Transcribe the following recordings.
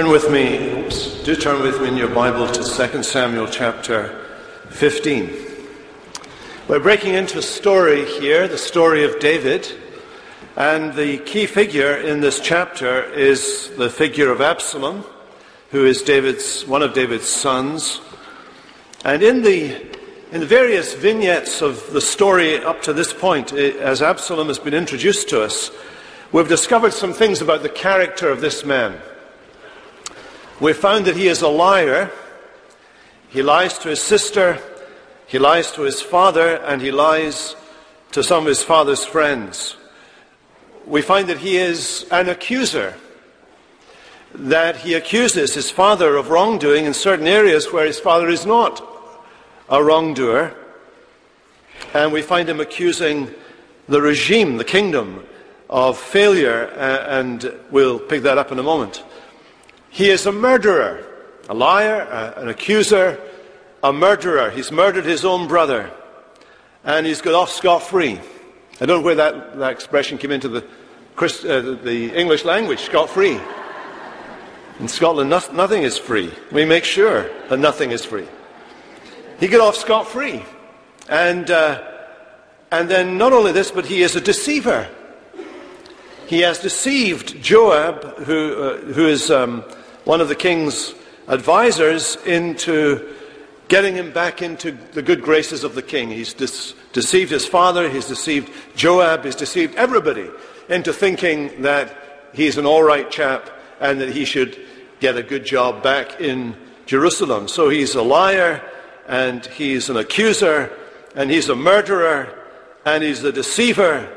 Turn with me, oops, do turn with me in your Bible to 2 Samuel chapter 15. We're breaking into a story here, the story of David, and the key figure in this chapter is the figure of Absalom, who is David's, one of David's sons. And in the, in the various vignettes of the story up to this point, eh, as Absalom has been introduced to us, we've discovered some things about the character of this man. We found that he is a liar. He lies to his sister, he lies to his father, and he lies to some of his father's friends. We find that he is an accuser, that he accuses his father of wrongdoing in certain areas where his father is not a wrongdoer. And we find him accusing the regime, the kingdom, of failure, and we'll pick that up in a moment. He is a murderer, a liar, an accuser, a murderer. He's murdered his own brother, and he's got off scot free. I don't know where that, that expression came into the, Christ, uh, the English language, scot free. In Scotland, no, nothing is free. We make sure that nothing is free. He got off scot free. And, uh, and then not only this, but he is a deceiver. He has deceived Joab, who, uh, who is um, one of the king's advisors into getting him back into the good graces of the king. He's deceived his father, he's deceived Joab, he's deceived everybody into thinking that he's an all right chap and that he should get a good job back in Jerusalem. So he's a liar and he's an accuser and he's a murderer and he's a deceiver.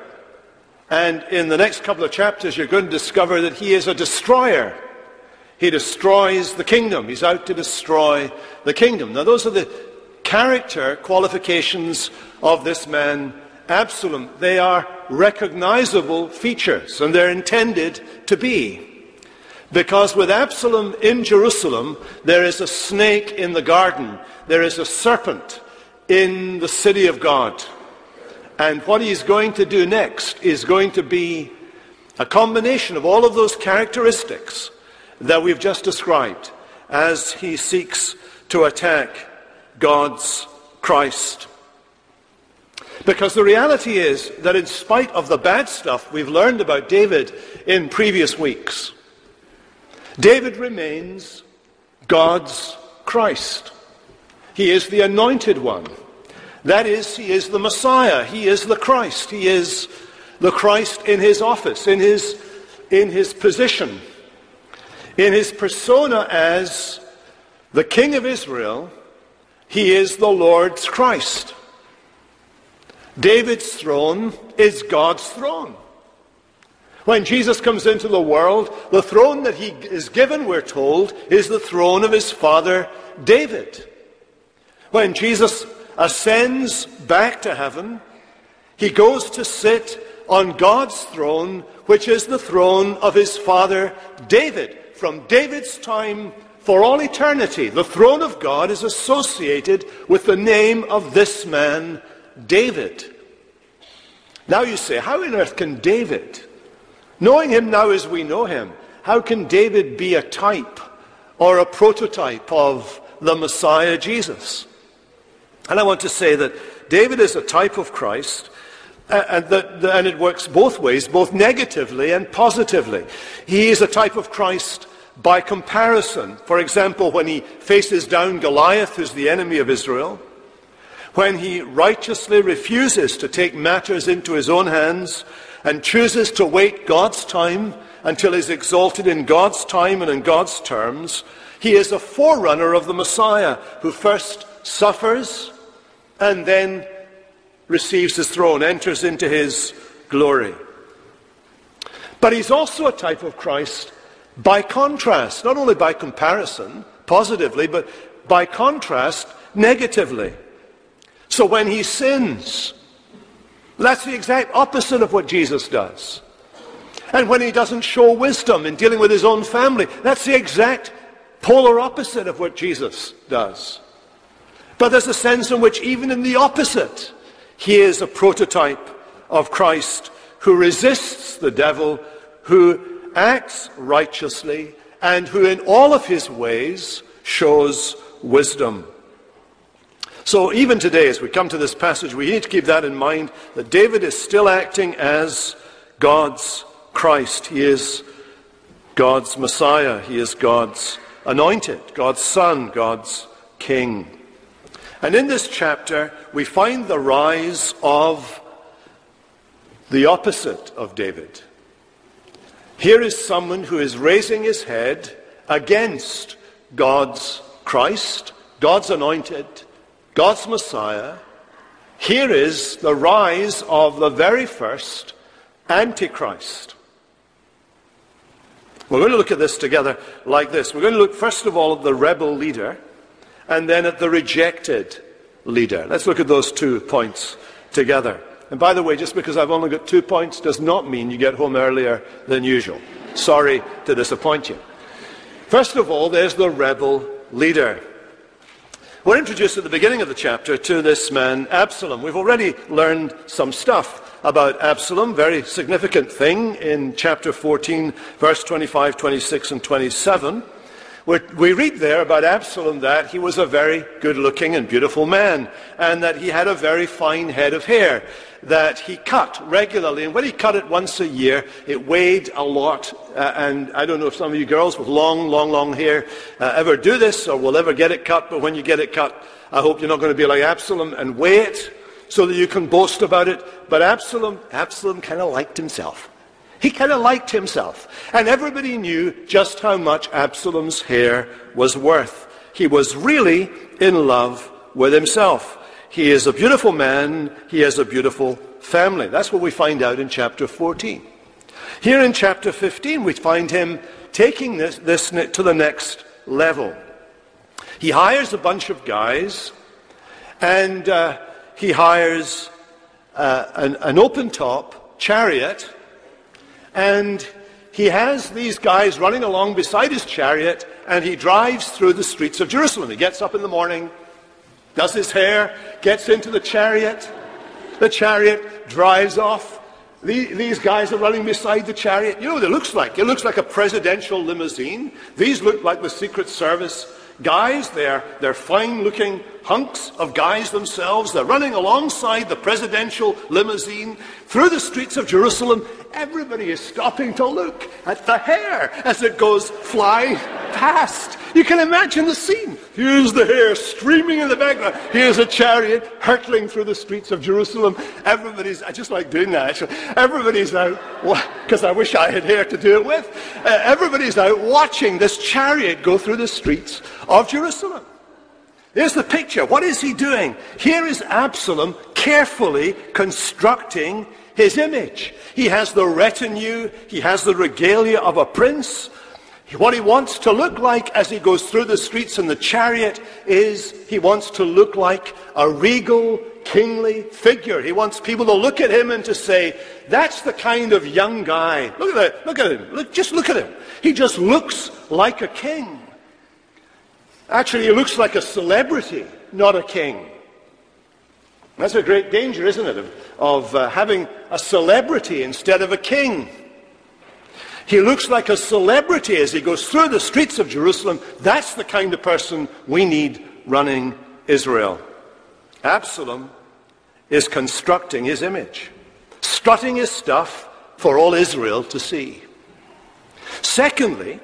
And in the next couple of chapters, you're going to discover that he is a destroyer. He destroys the kingdom. He's out to destroy the kingdom. Now, those are the character qualifications of this man, Absalom. They are recognizable features, and they're intended to be. Because with Absalom in Jerusalem, there is a snake in the garden, there is a serpent in the city of God. And what he's going to do next is going to be a combination of all of those characteristics that we've just described as he seeks to attack God's Christ. Because the reality is that in spite of the bad stuff we've learned about David in previous weeks, David remains God's Christ. He is the anointed one. That is, he is the Messiah. He is the Christ. He is the Christ in his office, in his, in his position in his persona as the King of Israel, he is the Lord's Christ. David's throne is God's throne. When Jesus comes into the world, the throne that he is given, we're told, is the throne of his father David. When Jesus ascends back to heaven, he goes to sit on God's throne, which is the throne of his father David from David's time for all eternity, the throne of God is associated with the name of this man, David. Now you say, how on earth can David, knowing him now as we know him, how can David be a type or a prototype of the Messiah Jesus? And I want to say that David is a type of Christ, uh, and, that, and it works both ways, both negatively and positively. He is a type of Christ by comparison. For example, when he faces down Goliath, who's the enemy of Israel, when he righteously refuses to take matters into his own hands and chooses to wait God's time until he's exalted in God's time and in God's terms, he is a forerunner of the Messiah who first suffers and then receives his throne, enters into his glory. But he's also a type of Christ by contrast, not only by comparison, positively, but by contrast, negatively. So when he sins, that's the exact opposite of what Jesus does. And when he doesn't show wisdom in dealing with his own family, that's the exact polar opposite of what Jesus does. But there's a sense in which, even in the opposite, he is a prototype of Christ who resists the devil, who acts righteously and who in all of his ways shows wisdom. So even today, as we come to this passage, we need to keep that in mind that David is still acting as God's Christ. He is God's Messiah. He is God's anointed, God's Son, God's King. And in this chapter, we find the rise of the opposite of David. Here is someone who is raising his head against God's Christ, God's anointed, God's Messiah. Here is the rise of the very first Antichrist. We're going to look at this together like this. We're going to look, first of all, at the rebel leader and then at the rejected leader. Let's look at those two points together. And by the way, just because I've only got two points does not mean you get home earlier than usual. Sorry to disappoint you. First of all, there's the rebel leader. We're introduced at the beginning of the chapter to this man, Absalom. We've already learned some stuff about Absalom, very significant thing in chapter 14, verse 25, 26, and 27. We read there about Absalom that he was a very good looking and beautiful man, and that he had a very fine head of hair that he cut regularly. And when he cut it once a year, it weighed a lot. Uh, and I don't know if some of you girls with long, long, long hair uh, ever do this or will ever get it cut, but when you get it cut, I hope you're not going to be like Absalom and weigh it so that you can boast about it. But Absalom, Absalom kind of liked himself. He kind of liked himself. And everybody knew just how much Absalom's hair was worth. He was really in love with himself. He is a beautiful man. He has a beautiful family. That's what we find out in chapter 14. Here in chapter 15, we find him taking this, this to the next level. He hires a bunch of guys, and uh, he hires uh, an, an open top chariot and he has these guys running along beside his chariot, and he drives through the streets of Jerusalem. He gets up in the morning, does his hair, gets into the chariot. The chariot drives off. These guys are running beside the chariot. You know what it looks like? It looks like a presidential limousine. These look like the Secret Service guys. They're, they're fine looking hunks of guys themselves. They're running alongside the presidential limousine through the streets of Jerusalem. Everybody is stopping to look at the hair as it goes flying past. You can imagine the scene. Here's the hair streaming in the background. Here's a chariot hurtling through the streets of Jerusalem. Everybody's, I just like doing that actually. Everybody's out, because I wish I had hair to do it with. Uh, everybody's out watching this chariot go through the streets of Jerusalem. There's the picture. What is he doing? Here is Absalom carefully constructing his image. He has the retinue, he has the regalia of a prince. What he wants to look like as he goes through the streets in the chariot is he wants to look like a regal, kingly figure. He wants people to look at him and to say, that's the kind of young guy. Look at that. Look at him. Look, just look at him. He just looks like a king. Actually, he looks like a celebrity, not a king. That's a great danger, isn't it, of, of uh, having a celebrity instead of a king. He looks like a celebrity as he goes through the streets of Jerusalem. That's the kind of person we need running Israel. Absalom is constructing his image, strutting his stuff for all Israel to see. Secondly,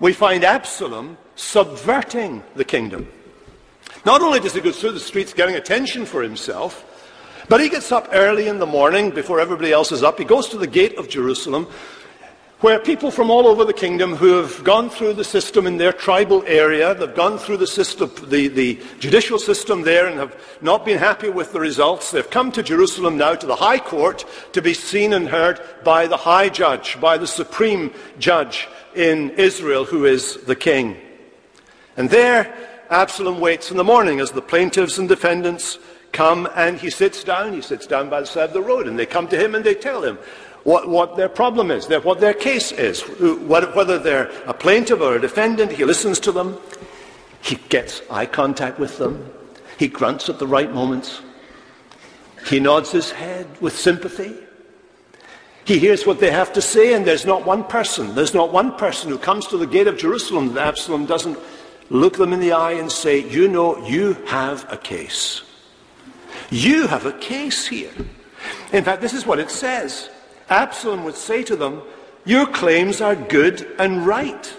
we find Absalom subverting the kingdom. Not only does he go through the streets getting attention for himself, but he gets up early in the morning before everybody else is up. He goes to the gate of Jerusalem, where people from all over the kingdom who have gone through the system in their tribal area, they've gone through the system, the, the judicial system there and have not been happy with the results. They've come to Jerusalem now to the high court to be seen and heard by the high judge, by the supreme judge in Israel, who is the king. And there, Absalom waits in the morning as the plaintiffs and defendants come and he sits down. He sits down by the side of the road and they come to him and they tell him what, what their problem is, what their case is, whether they're a plaintiff or a defendant. He listens to them. He gets eye contact with them. He grunts at the right moments. He nods his head with sympathy. He hears what they have to say, and there's not one person, there's not one person who comes to the gate of Jerusalem that Absalom doesn't look them in the eye and say, You know, you have a case. You have a case here. In fact, this is what it says Absalom would say to them, Your claims are good and right.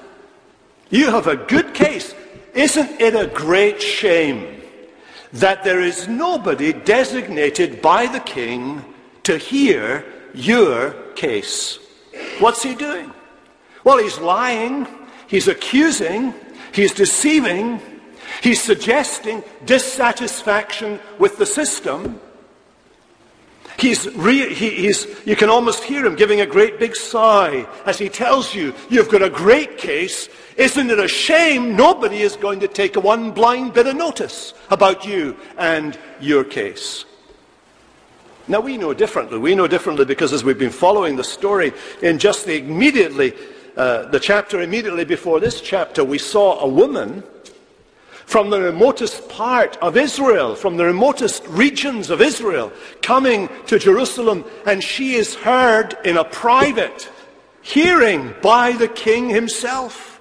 You have a good case. Isn't it a great shame that there is nobody designated by the king to hear your case. What's he doing? Well, he's lying, he's accusing, he's deceiving, he's suggesting dissatisfaction with the system. He's, re- he, he's, you can almost hear him giving a great big sigh as he tells you, You've got a great case. Isn't it a shame nobody is going to take one blind bit of notice about you and your case? Now we know differently. We know differently because as we've been following the story in just the immediately, uh, the chapter immediately before this chapter, we saw a woman from the remotest part of Israel, from the remotest regions of Israel, coming to Jerusalem, and she is heard in a private hearing by the king himself.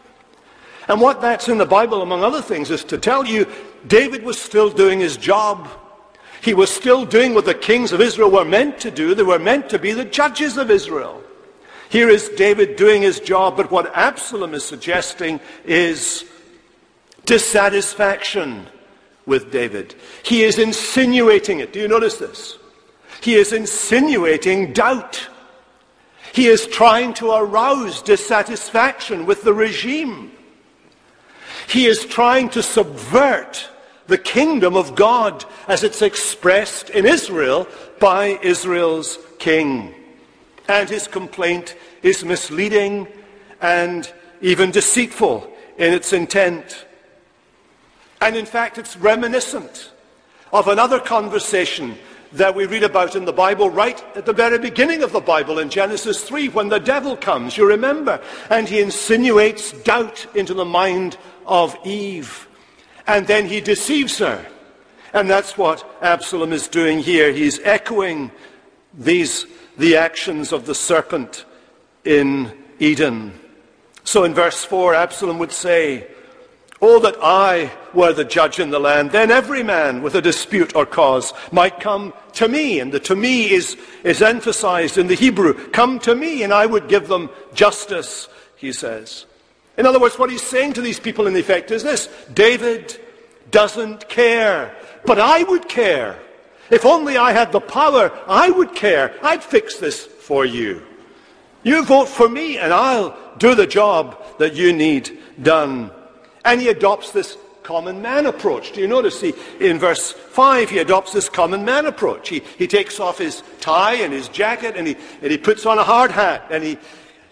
And what that's in the Bible, among other things, is to tell you David was still doing his job. He was still doing what the kings of Israel were meant to do. They were meant to be the judges of Israel. Here is David doing his job, but what Absalom is suggesting is dissatisfaction with David. He is insinuating it. Do you notice this? He is insinuating doubt. He is trying to arouse dissatisfaction with the regime. He is trying to subvert the kingdom of God as it's expressed in Israel by Israel's king. And his complaint is misleading and even deceitful in its intent. And in fact, it's reminiscent of another conversation that we read about in the Bible right at the very beginning of the Bible in Genesis 3 when the devil comes, you remember, and he insinuates doubt into the mind of Eve and then he deceives her. And that's what Absalom is doing here. He's echoing these, the actions of the serpent in Eden. So in verse 4, Absalom would say, Oh, that I were the judge in the land. Then every man with a dispute or cause might come to me. And the to me is, is emphasized in the Hebrew. Come to me and I would give them justice, he says. In other words, what he's saying to these people in effect is this David doesn't care, but I would care. If only I had the power, I would care. I'd fix this for you. You vote for me, and I'll do the job that you need done. And he adopts this common man approach. Do you notice he, in verse 5 he adopts this common man approach. He, he takes off his tie and his jacket and he, and he puts on a hard hat and he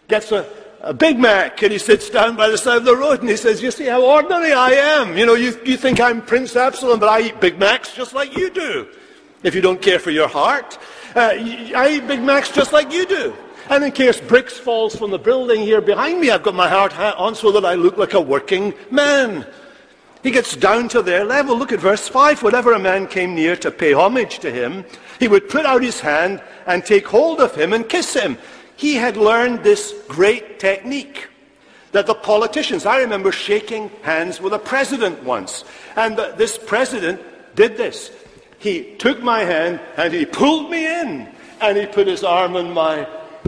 gets a, a Big Mac, and he sits down by the side of the road and he says, You see how ordinary I am. You know, you, you think I'm Prince Absalom, but I eat Big Macs just like you do. If you don't care for your heart, uh, I eat Big Macs just like you do. And in case bricks falls from the building here behind me, I've got my hard hat on so that I look like a working man. He gets down to their level. Look at verse 5. Whenever a man came near to pay homage to him, he would put out his hand and take hold of him and kiss him he had learned this great technique that the politicians, I remember shaking hands with a president once, and this president did this. He took my hand and he pulled me in, and he put his arm on my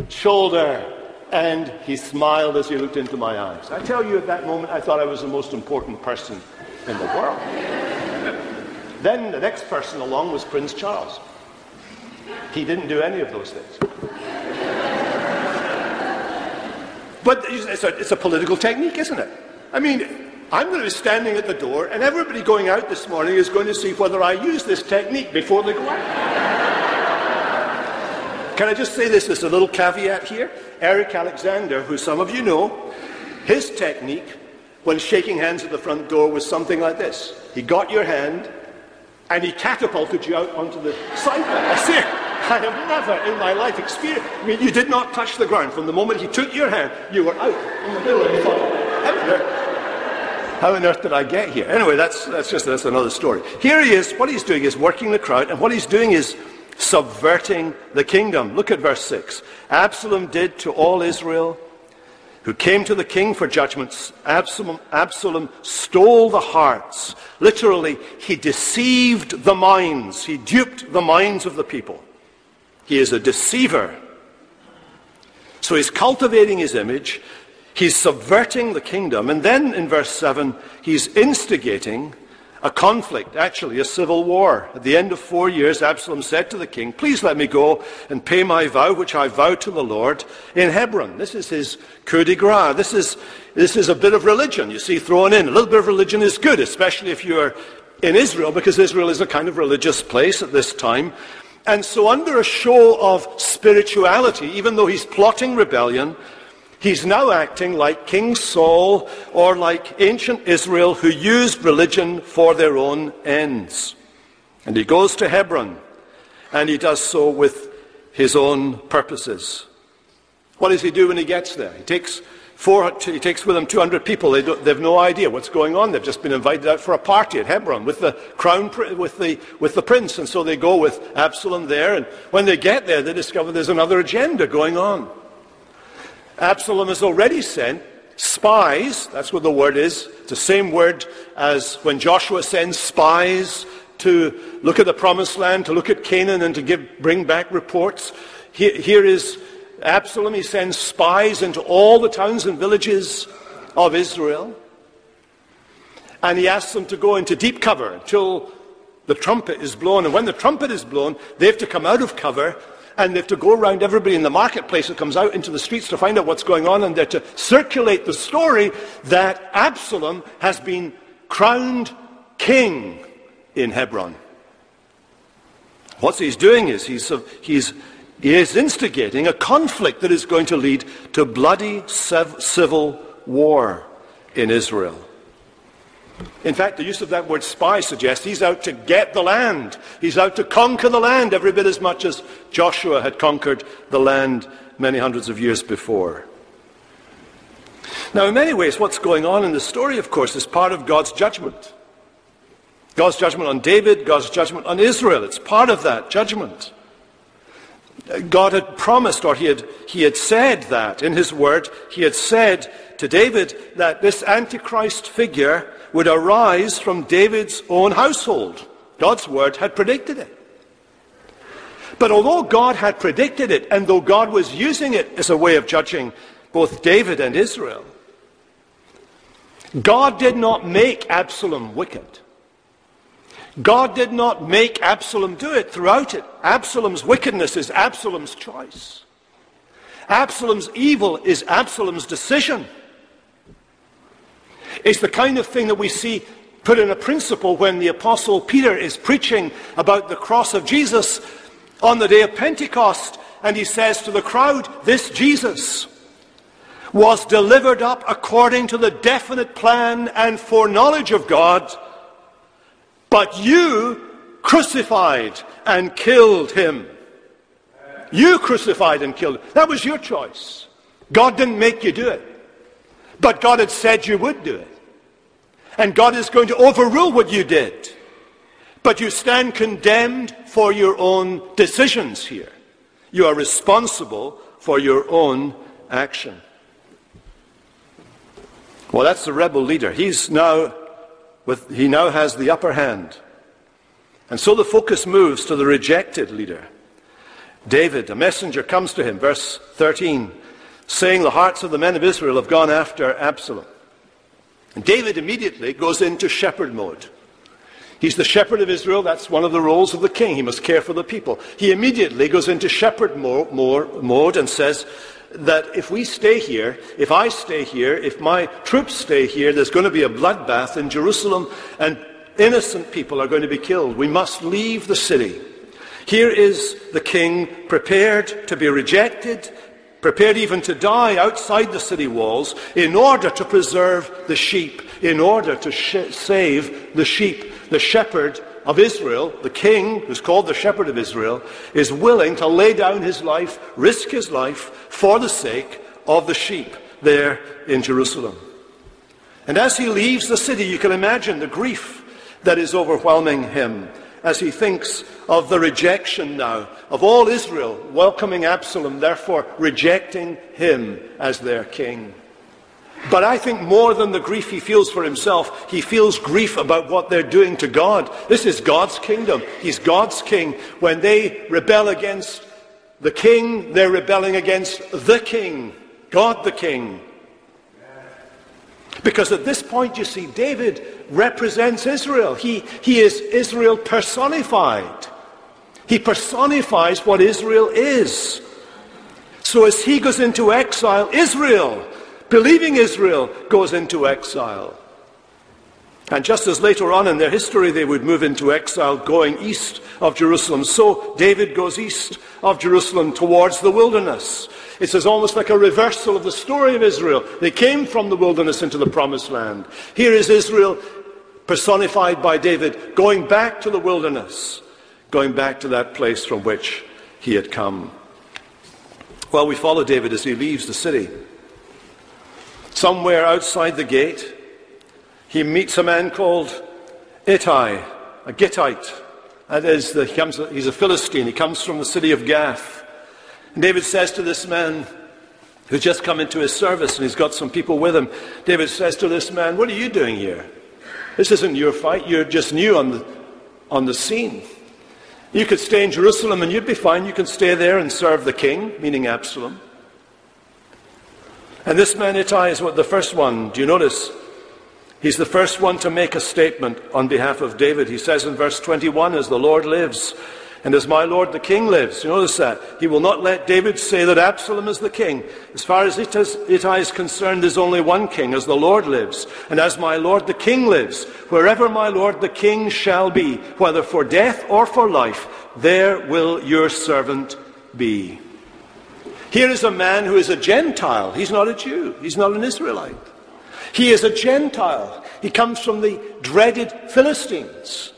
shoulder, and he smiled as he looked into my eyes. I tell you, at that moment, I thought I was the most important person in the world. then the next person along was Prince Charles. He didn't do any of those things. But it's a, it's a political technique, isn't it? I mean, I'm going to be standing at the door, and everybody going out this morning is going to see whether I use this technique before they go out. Can I just say this as a little caveat here? Eric Alexander, who some of you know, his technique when shaking hands at the front door was something like this. He got your hand and he catapulted you out onto the sidewalk. I see. I have never in my life experienced. I mean, you did not touch the ground. From the moment he took your hand, you were out in the middle, and you thought, how on earth, how on earth did I get here? Anyway, that's, that's just that's another story. Here he is. What he's doing is working the crowd, and what he's doing is subverting the kingdom. Look at verse 6. Absalom did to all Israel who came to the king for judgments. Absalom, Absalom stole the hearts. Literally, he deceived the minds. He duped the minds of the people. He is a deceiver. So he's cultivating his image. He's subverting the kingdom. And then in verse 7, he's instigating a conflict, actually a civil war. At the end of four years, Absalom said to the king, Please let me go and pay my vow, which I vowed to the Lord in Hebron. This is his coup de grace. This is, this is a bit of religion, you see, thrown in. A little bit of religion is good, especially if you're in Israel, because Israel is a kind of religious place at this time. And so, under a show of spirituality, even though he's plotting rebellion, He's now acting like King Saul or like ancient Israel who used religion for their own ends. And he goes to Hebron and he does so with his own purposes. What does he do when he gets there? He takes, four, he takes with him 200 people. They, they have no idea what's going on. They've just been invited out for a party at Hebron with the crown, with the, with the prince. And so they go with Absalom there. And when they get there, they discover there's another agenda going on. Absalom has already sent spies, that's what the word is. It's the same word as when Joshua sends spies to look at the promised land, to look at Canaan, and to give, bring back reports. Here, here is Absalom. He sends spies into all the towns and villages of Israel. And he asks them to go into deep cover until the trumpet is blown. And when the trumpet is blown, they have to come out of cover and they have to go around everybody in the marketplace that comes out into the streets to find out what's going on, and they're to circulate the story that Absalom has been crowned king in Hebron. What he's doing is he's, he's, he is instigating a conflict that is going to lead to bloody civil war in Israel. In fact, the use of that word spy suggests he's out to get the land. He's out to conquer the land every bit as much as Joshua had conquered the land many hundreds of years before. Now, in many ways, what's going on in the story, of course, is part of God's judgment. God's judgment on David, God's judgment on Israel. It's part of that judgment. God had promised, or he had, he had said that in his word, he had said to David that this Antichrist figure would arise from David's own household. God's word had predicted it. But although God had predicted it, and though God was using it as a way of judging both David and Israel, God did not make Absalom wicked. God did not make Absalom do it throughout it. Absalom's wickedness is Absalom's choice. Absalom's evil is Absalom's decision. It's the kind of thing that we see put in a principle when the Apostle Peter is preaching about the cross of Jesus on the day of Pentecost. And he says to the crowd, This Jesus was delivered up according to the definite plan and foreknowledge of God, but you crucified and killed him. You crucified and killed him. That was your choice. God didn't make you do it. But God had said you would do it. And God is going to overrule what you did. But you stand condemned for your own decisions here. You are responsible for your own action. Well, that's the rebel leader. He's now with, he now has the upper hand. And so the focus moves to the rejected leader. David, a messenger comes to him, verse 13 saying, The hearts of the men of Israel have gone after Absalom. And David immediately goes into shepherd mode. He's the shepherd of Israel. That's one of the roles of the king. He must care for the people. He immediately goes into shepherd mode and says that if we stay here, if I stay here, if my troops stay here, there's going to be a bloodbath in Jerusalem and innocent people are going to be killed. We must leave the city. Here is the king prepared to be rejected, prepared even to die outside the city walls in order to preserve the sheep, in order to sh- save the sheep. The shepherd of Israel, the king, who's called the shepherd of Israel, is willing to lay down his life, risk his life for the sake of the sheep there in Jerusalem. And as he leaves the city, you can imagine the grief that is overwhelming him as he thinks of the rejection now of all Israel welcoming Absalom, therefore rejecting him as their king. But I think more than the grief he feels for himself, he feels grief about what they're doing to God. This is God's kingdom. He's God's king. When they rebel against the king, they're rebelling against the king, God the king. Because at this point, you see, David represents Israel. He, he is Israel personified. He personifies what Israel is. So as he goes into exile, Israel, believing Israel, goes into exile. And just as later on in their history they would move into exile going east of Jerusalem, so David goes east of Jerusalem towards the wilderness. It's almost like a reversal of the story of Israel. They came from the wilderness into the promised land. Here is Israel personified by David going back to the wilderness, going back to that place from which he had come. Well, we follow David as he leaves the city. Somewhere outside the gate, he meets a man called Ittai, a Gittite. That is, the, he's a Philistine. He comes from the city of Gath. And David says to this man who's just come into his service and he's got some people with him, David says to this man, What are you doing here? This isn't your fight. You're just new on the, on the scene. You could stay in Jerusalem and you'd be fine. You can stay there and serve the king, meaning Absalom. And this man Ittai is what the first one. Do you notice? He's the first one to make a statement on behalf of David. He says in verse 21, As the Lord lives, and as my Lord the King lives, you notice that, he will not let David say that Absalom is the king. As far as Ittai is concerned, there's only one king, as the Lord lives. And as my Lord the King lives, wherever my Lord the King shall be, whether for death or for life, there will your servant be. Here is a man who is a Gentile. He's not a Jew. He's not an Israelite. He is a Gentile. He comes from the dreaded Philistines.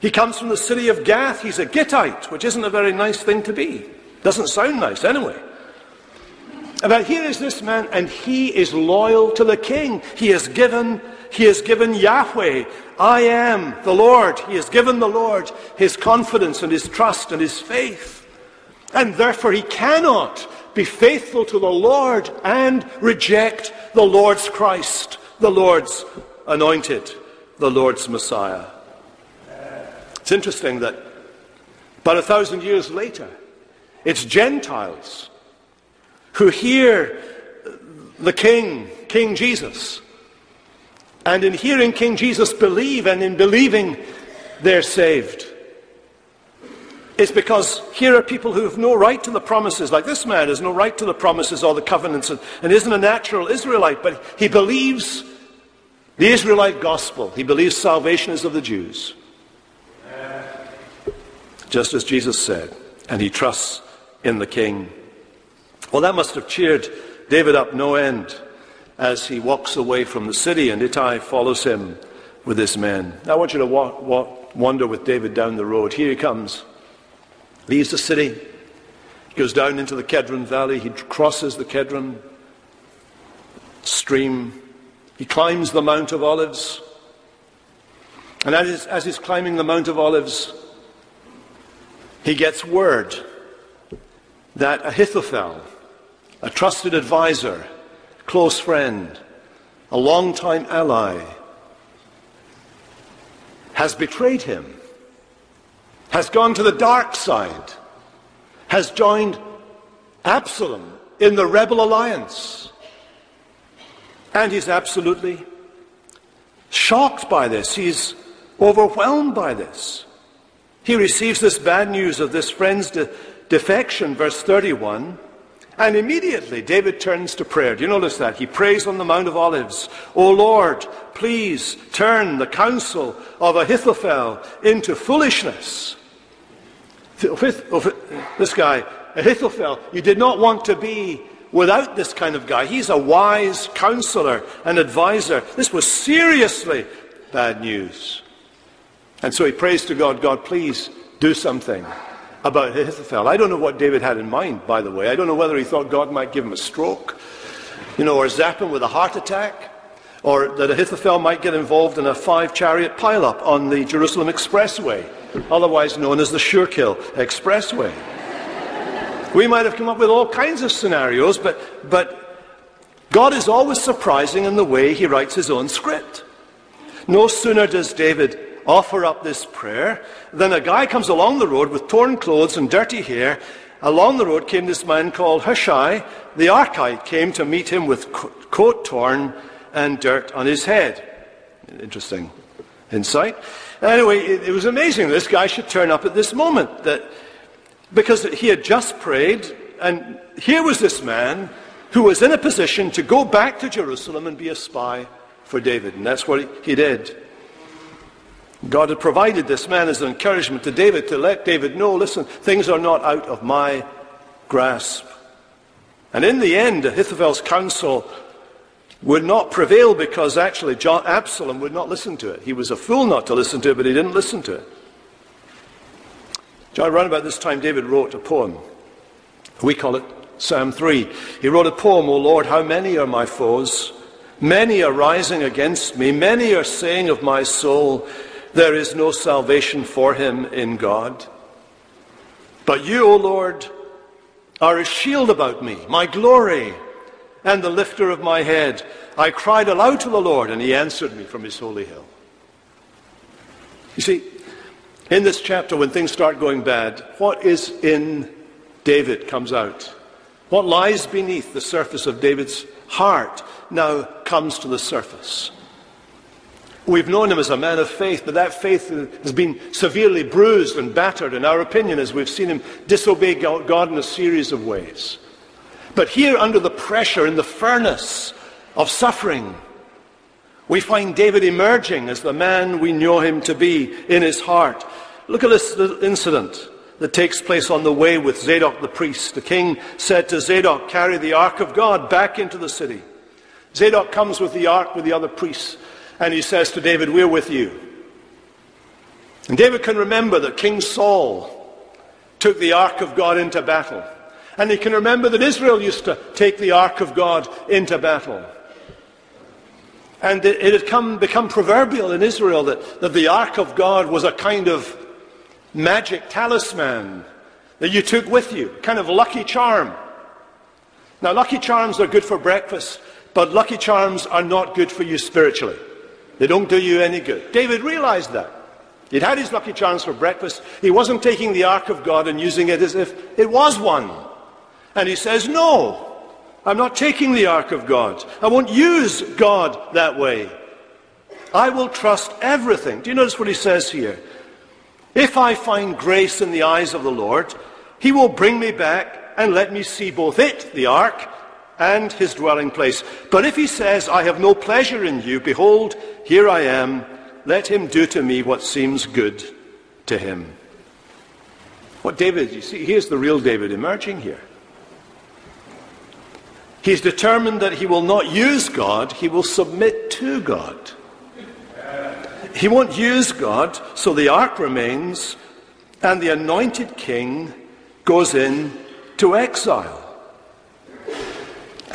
He comes from the city of Gath. He's a Gittite, which isn't a very nice thing to be. Doesn't sound nice anyway. But here is this man, and he is loyal to the king. He has given, he has given Yahweh, I am the Lord. He has given the Lord his confidence and his trust and his faith. And therefore he cannot be faithful to the Lord and reject the Lord's Christ, the Lord's anointed, the Lord's Messiah. It's interesting that about a thousand years later, it's Gentiles who hear the King, King Jesus, and in hearing King Jesus believe, and in believing, they're saved. It's because here are people who have no right to the promises, like this man has no right to the promises or the covenants and, and isn't a natural Israelite, but he believes the Israelite gospel. He believes salvation is of the Jews. Just as Jesus said, and he trusts in the King. Well, that must have cheered David up no end as he walks away from the city, and Ittai follows him with his men. Now, I want you to wa- wa- wander with David down the road. Here he comes leaves the city, goes down into the Kedron Valley, he crosses the Kedron stream, he climbs the Mount of Olives. And as, as he's climbing the Mount of Olives, he gets word that Ahithophel, a trusted advisor, close friend, a long-time ally, has betrayed him has gone to the dark side, has joined Absalom in the rebel alliance. And he's absolutely shocked by this. He's overwhelmed by this. He receives this bad news of this friend's de- defection, verse 31, and immediately David turns to prayer. Do you notice that? He prays on the Mount of Olives. O Lord, please turn the counsel of Ahithophel into foolishness. This guy, Ahithophel, you did not want to be without this kind of guy. He's a wise counselor and advisor. This was seriously bad news. And so he prays to God, God, please do something about Ahithophel. I don't know what David had in mind, by the way. I don't know whether he thought God might give him a stroke, you know, or zap him with a heart attack, or that Ahithophel might get involved in a five chariot pileup on the Jerusalem Expressway. otherwise known as the Schuylkill Expressway. we might have come up with all kinds of scenarios, but, but God is always surprising in the way he writes his own script. No sooner does David offer up this prayer Then a guy comes along the road with torn clothes and dirty hair. Along the road came this man called Hushai. The Archite came to meet him with coat torn and dirt on his head. Interesting insight. Anyway, it, was amazing this guy should turn up at this moment that because he had just prayed, and here was this man who was in a position to go back to Jerusalem and be a spy for David. And that's what he did. God had provided this man as an encouragement to David to let David know listen, things are not out of my grasp. And in the end, Ahithophel's counsel would not prevail because actually John, Absalom would not listen to it. He was a fool not to listen to it, but he didn't listen to it. John, around about this time, David wrote a poem. We call it Psalm 3. He wrote a poem, O Lord, how many are my foes? Many are rising against me. Many are saying of my soul, there is no salvation for him in God. But you, O Lord, are a shield about me, my glory and the lifter of my head. I cried aloud to the Lord, and he answered me from his holy hill. You see, in this chapter, when things start going bad, what is in David comes out. What lies beneath the surface of David's heart now comes to the surface. We've known him as a man of faith, but that faith has been severely bruised and battered, in our opinion, as we've seen him disobey God in a series of ways. But here, under the pressure, in the furnace of suffering, we find David emerging as the man we know him to be in his heart. Look at this incident that takes place on the way with Zadok the priest. The king said to Zadok, Carry the ark of God back into the city. Zadok comes with the ark with the other priests, and he says to David, We're with you. And David can remember that King Saul took the ark of God into battle. And he can remember that Israel used to take the ark of God into battle. And it, it had come, become proverbial in Israel that, that the ark of God was a kind of magic talisman that you took with you, kind of lucky charm. Now, lucky charms are good for breakfast, but lucky charms are not good for you spiritually. They don't do you any good. David realized that. He'd had his lucky charms for breakfast. He wasn't taking the ark of God and using it as if it was one. And he says, No, I'm not taking the ark of God. I won't use God that way. I will trust everything. Do you notice what he says here? If I find grace in the eyes of the Lord, he will bring me back and let me see both it, the ark, and his dwelling place. But if he says, I have no pleasure in you, behold, here I am, let him do to me what seems good to him. What David, you see, here's the real David emerging here. He's determined that he will not use God, he will submit to God. He won't use God, so the ark remains, and the anointed king goes in to exile.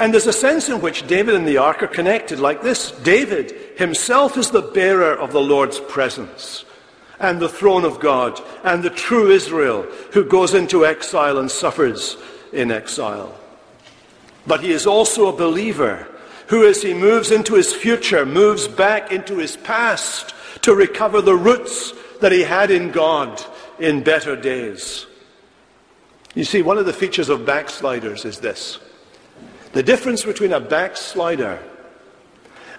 And there's a sense in which David and the ark are connected like this David himself is the bearer of the Lord's presence and the throne of God and the true Israel who goes into exile and suffers in exile. But he is also a believer who, as he moves into his future, moves back into his past to recover the roots that he had in God in better days. You see, one of the features of backsliders is this the difference between a backslider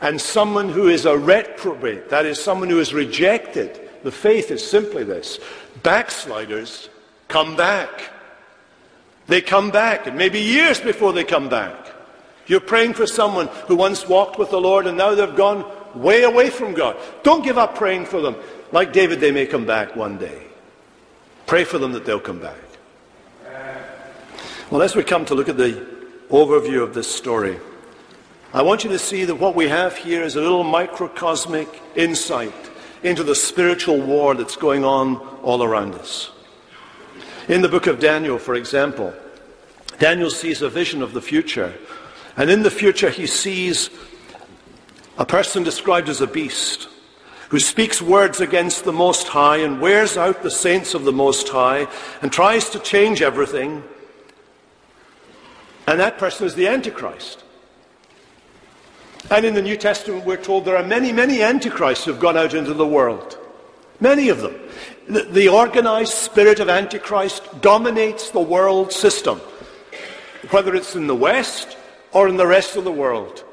and someone who is a reprobate, that is, someone who is rejected, the faith is simply this backsliders come back. They come back, and maybe years before they come back. You're praying for someone who once walked with the Lord and now they've gone way away from God. Don't give up praying for them. Like David, they may come back one day. Pray for them that they'll come back. Well, as we come to look at the overview of this story, I want you to see that what we have here is a little microcosmic insight into the spiritual war that's going on all around us. In the book of Daniel, for example, Daniel sees a vision of the future. And in the future, he sees a person described as a beast who speaks words against the Most High and wears out the saints of the Most High and tries to change everything. And that person is the Antichrist. And in the New Testament, we're told there are many, many Antichrists who've gone out into the world. Many of them. The, the organized spirit of Antichrist dominates the world system, whether it's in the West or in the rest of the world.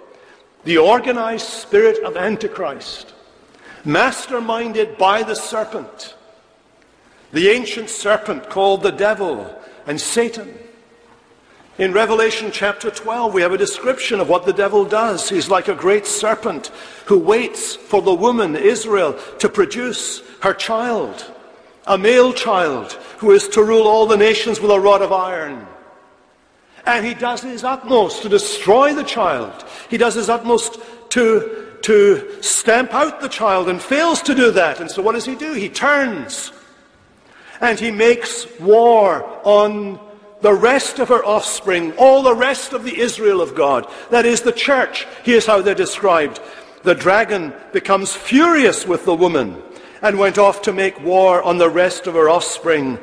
The organized spirit of Antichrist, masterminded by the serpent, the ancient serpent called the devil and Satan. In Revelation chapter 12, we have a description of what the devil does. He's like a great serpent who waits for the woman, Israel, to produce her child, a male child who is to rule all the nations with a rod of iron. And he does his utmost to destroy the child. He does his utmost to, to stamp out the child and fails to do that. And so what does he do? He turns and he makes war on the rest of her offspring, all the rest of the Israel of God. That is the church. Here's how they're described. The dragon becomes furious with the woman and went off to make war on the rest of her offspring,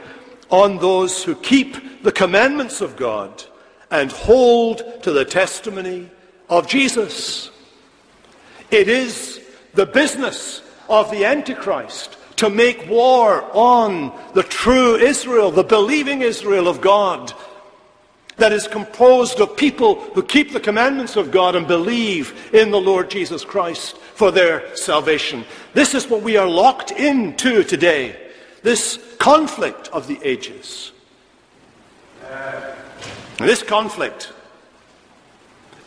on those who keep the commandments of God and hold to the testimony of Jesus. It is the business of the Antichrist to make war on the true Israel, the believing Israel of God, that is composed of people who keep the commandments of God and believe in the Lord Jesus Christ for their salvation. This is what we are locked into today, this conflict of the ages. This conflict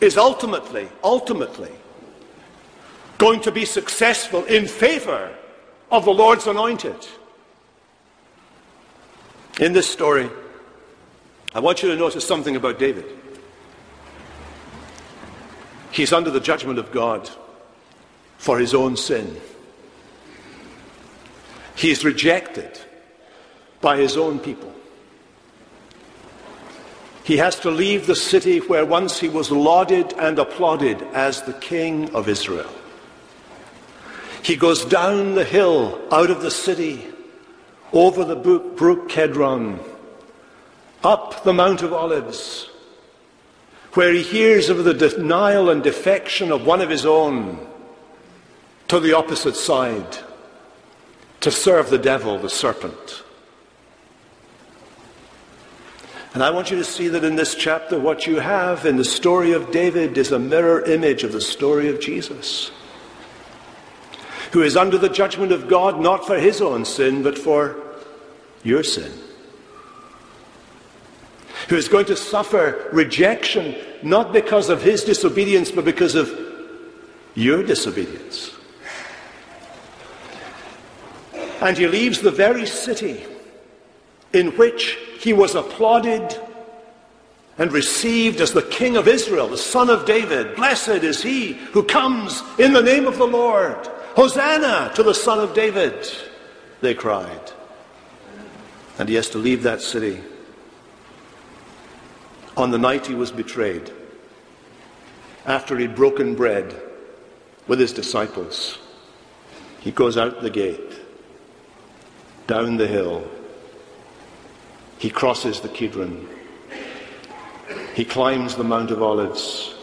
is ultimately, ultimately going to be successful in favor of the Lord's anointed. In this story, I want you to notice something about David. He's under the judgment of God for his own sin. He's rejected by his own people. He has to leave the city where once he was lauded and applauded as the king of Israel. He goes down the hill out of the city, over the brook Kedron, up the Mount of Olives, where he hears of the denial and defection of one of his own to the opposite side to serve the devil, the serpent. And I want you to see that in this chapter, what you have in the story of David is a mirror image of the story of Jesus, who is under the judgment of God not for his own sin, but for your sin. Who is going to suffer rejection not because of his disobedience, but because of your disobedience. And he leaves the very city in which he was applauded and received as the King of Israel, the Son of David. Blessed is he who comes in the name of the Lord. Hosanna to the Son of David, they cried. And he has to leave that city on the night he was betrayed, after he'd broken bread with his disciples. He goes out the gate, down the hill, he crosses the Kidron. He climbs the Mount of Olives.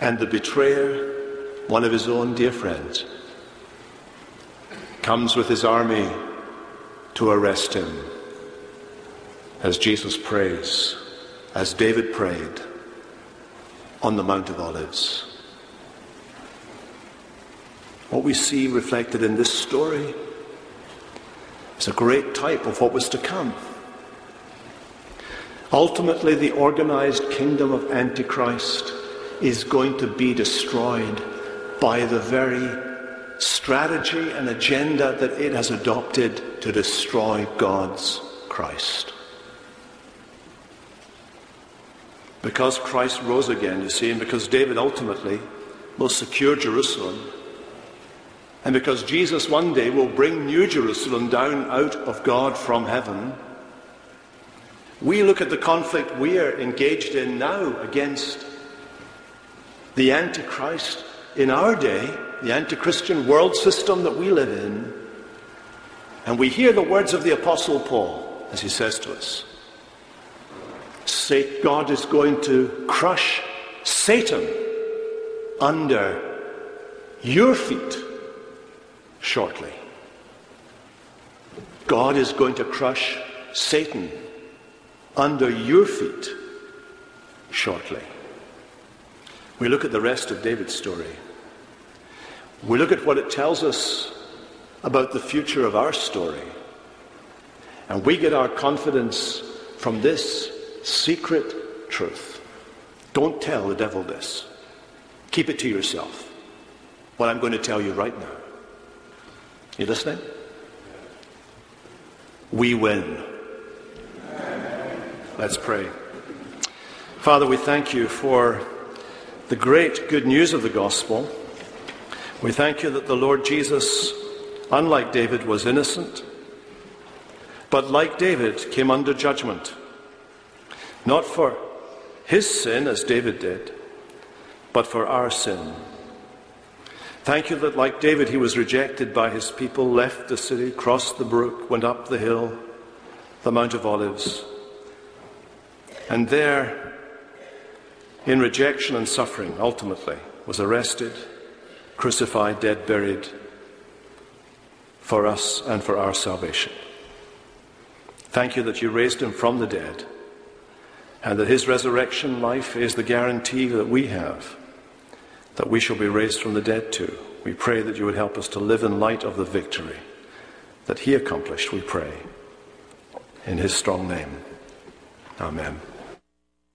And the betrayer, one of his own dear friends, comes with his army to arrest him. As Jesus prays, as David prayed on the Mount of Olives. What we see reflected in this story is a great type of what was to come. Ultimately, the organized kingdom of Antichrist is going to be destroyed by the very strategy and agenda that it has adopted to destroy God's Christ. Because Christ rose again, you see, and because David ultimately will secure Jerusalem and because Jesus one day will bring New Jerusalem down out of God from heaven, we look at the conflict we are engaged in now against the Antichrist in our day, the anti Christian world system that we live in, and we hear the words of the Apostle Paul as he says to us God is going to crush Satan under your feet shortly. God is going to crush Satan under your feet shortly. We look at the rest of David's story. We look at what it tells us about the future of our story. And we get our confidence from this secret truth. Don't tell the devil this. Keep it to yourself. What I'm going to tell you right now. You listening? We win. Let's pray. Father, we thank you for the great good news of the gospel. We thank you that the Lord Jesus, unlike David, was innocent, but like David, came under judgment. Not for his sin, as David did, but for our sin. Thank you that, like David, he was rejected by his people, left the city, crossed the brook, went up the hill, the Mount of Olives, and there, in rejection and suffering, ultimately, was arrested, crucified, dead, buried for us and for our salvation. Thank you that you raised him from the dead and that his resurrection life is the guarantee that we have that we shall be raised from the dead too. We pray that you would help us to live in light of the victory that he accomplished, we pray. In his strong name. Amen.